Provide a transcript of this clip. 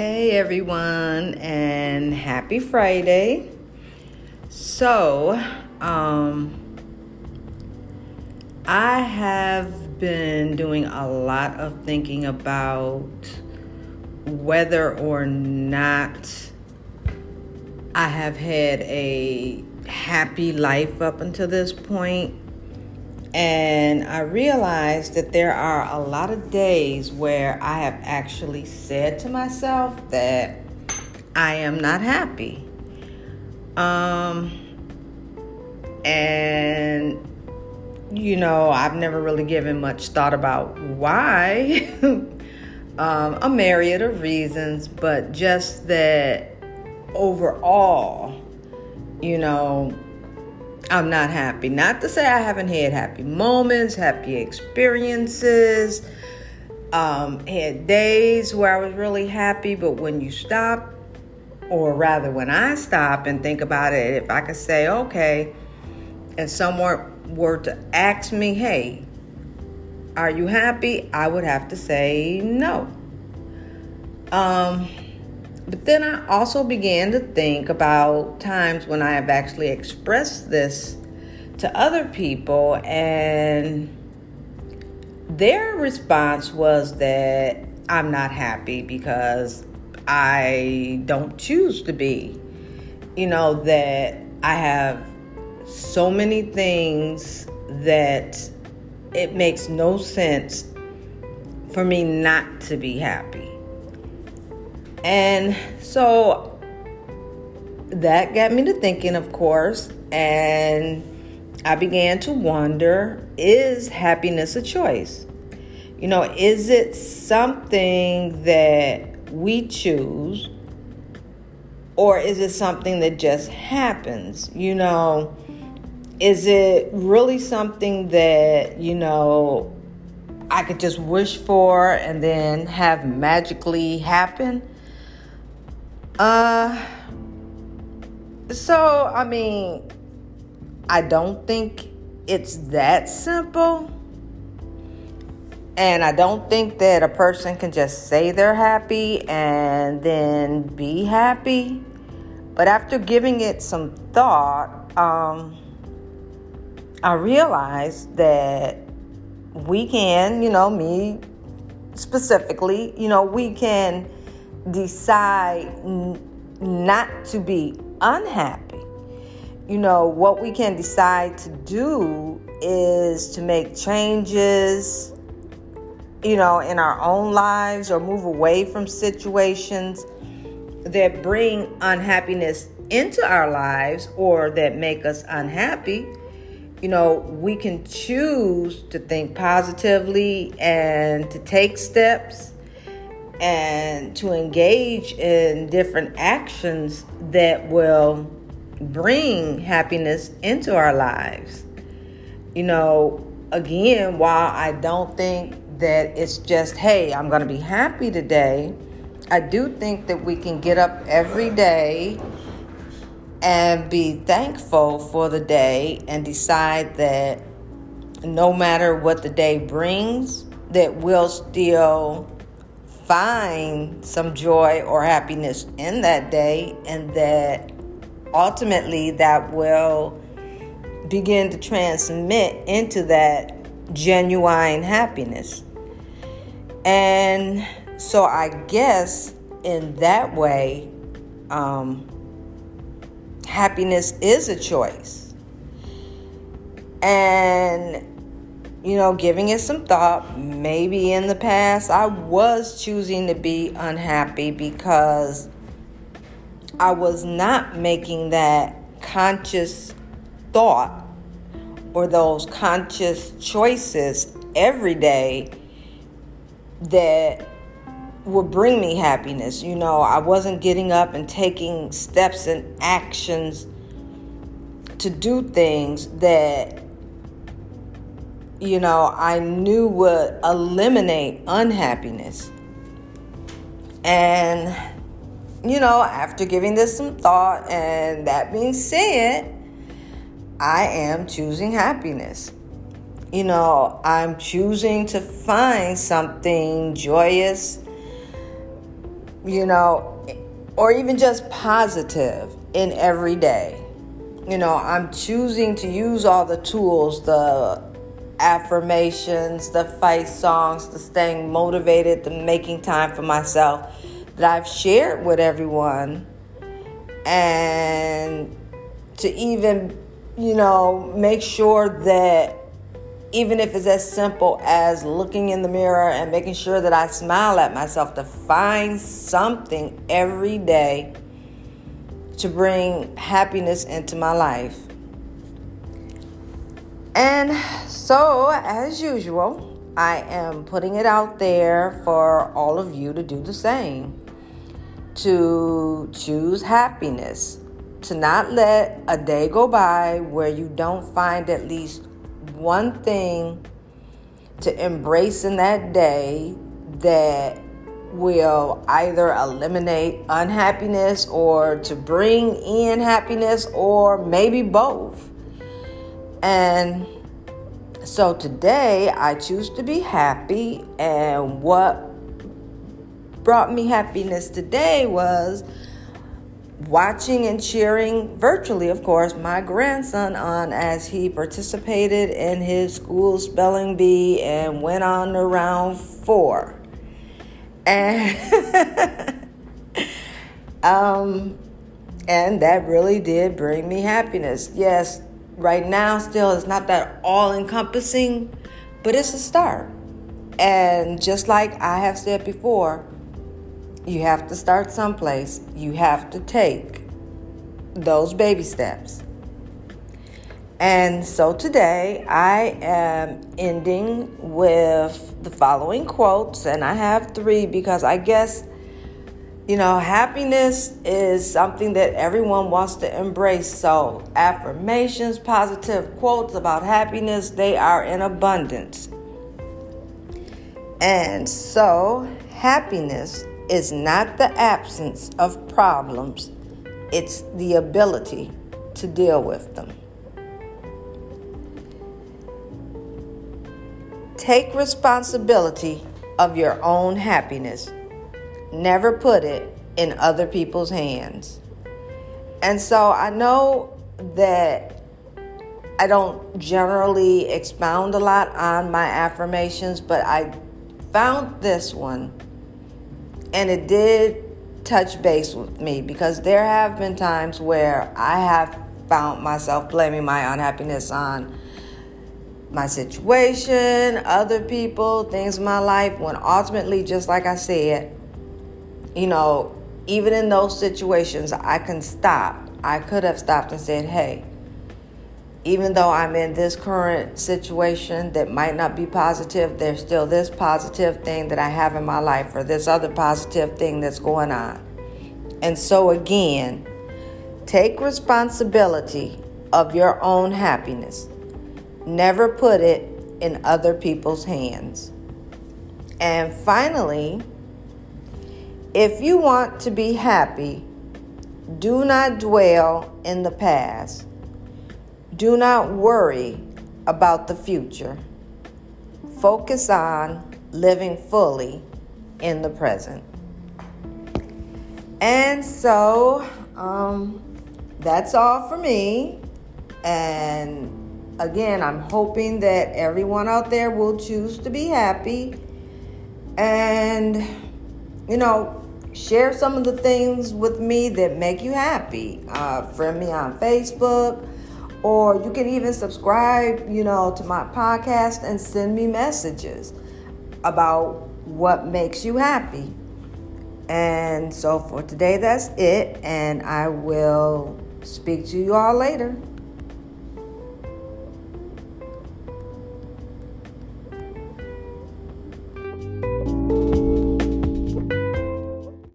Hey everyone, and happy Friday. So, um, I have been doing a lot of thinking about whether or not I have had a happy life up until this point. And I realized that there are a lot of days where I have actually said to myself that I am not happy. Um, and, you know, I've never really given much thought about why. um, a myriad of reasons, but just that overall, you know, I'm not happy. Not to say I haven't had happy moments, happy experiences, um, had days where I was really happy, but when you stop, or rather when I stop and think about it, if I could say, okay, if someone were to ask me, hey, are you happy? I would have to say no. Um, but then I also began to think about times when I have actually expressed this to other people, and their response was that I'm not happy because I don't choose to be. You know, that I have so many things that it makes no sense for me not to be happy. And so that got me to thinking, of course, and I began to wonder is happiness a choice? You know, is it something that we choose? Or is it something that just happens? You know, is it really something that, you know, I could just wish for and then have magically happen? Uh, so, I mean, I don't think it's that simple. And I don't think that a person can just say they're happy and then be happy. But after giving it some thought, um, I realized that we can, you know, me specifically, you know, we can decide n- not to be unhappy. You know, what we can decide to do is to make changes, you know, in our own lives or move away from situations that bring unhappiness into our lives or that make us unhappy. You know, we can choose to think positively and to take steps and to engage in different actions that will bring happiness into our lives. You know, again, while I don't think that it's just, hey, I'm going to be happy today, I do think that we can get up every day and be thankful for the day and decide that no matter what the day brings, that we'll still find some joy or happiness in that day, and that ultimately that will begin to transmit into that genuine happiness. And so I guess in that way, um, happiness is a choice. And you know, giving it some thought, maybe in the past I was choosing to be unhappy because I was not making that conscious thought or those conscious choices every day that would bring me happiness. You know, I wasn't getting up and taking steps and actions to do things that you know, I knew would eliminate unhappiness. And, you know, after giving this some thought and that being said, I am choosing happiness. You know, I'm choosing to find something joyous you know, or even just positive in every day. You know, I'm choosing to use all the tools, the affirmations, the fight songs, the staying motivated, the making time for myself that I've shared with everyone. And to even, you know, make sure that even if it's as simple as looking in the mirror and making sure that I smile at myself, to find something every day to bring happiness into my life. And so, as usual, I am putting it out there for all of you to do the same. To choose happiness, to not let a day go by where you don't find at least one thing to embrace in that day that will either eliminate unhappiness or to bring in happiness or maybe both. And so today I choose to be happy and what brought me happiness today was watching and cheering virtually, of course, my grandson on as he participated in his school spelling bee and went on to round four. And um, and that really did bring me happiness. Yes, right now still it's not that all encompassing, but it's a start. And just like I have said before, you have to start someplace. You have to take those baby steps. And so today I am ending with the following quotes, and I have three because I guess, you know, happiness is something that everyone wants to embrace. So, affirmations, positive quotes about happiness, they are in abundance. And so, happiness is not the absence of problems, it's the ability to deal with them. Take responsibility of your own happiness. Never put it in other people's hands. And so I know that I don't generally expound a lot on my affirmations, but I found this one and it did touch base with me because there have been times where I have found myself blaming my unhappiness on my situation, other people, things in my life, when ultimately, just like I said, you know, even in those situations, I can stop. I could have stopped and said, hey, even though I'm in this current situation that might not be positive, there's still this positive thing that I have in my life or this other positive thing that's going on. And so, again, take responsibility of your own happiness. Never put it in other people's hands. And finally, if you want to be happy, do not dwell in the past do not worry about the future. Focus on living fully in the present. And so, um, that's all for me. And again, I'm hoping that everyone out there will choose to be happy and, you know, share some of the things with me that make you happy. Uh, friend me on Facebook or you can even subscribe, you know, to my podcast and send me messages about what makes you happy. And so for today, that's it. And I will speak to you all later.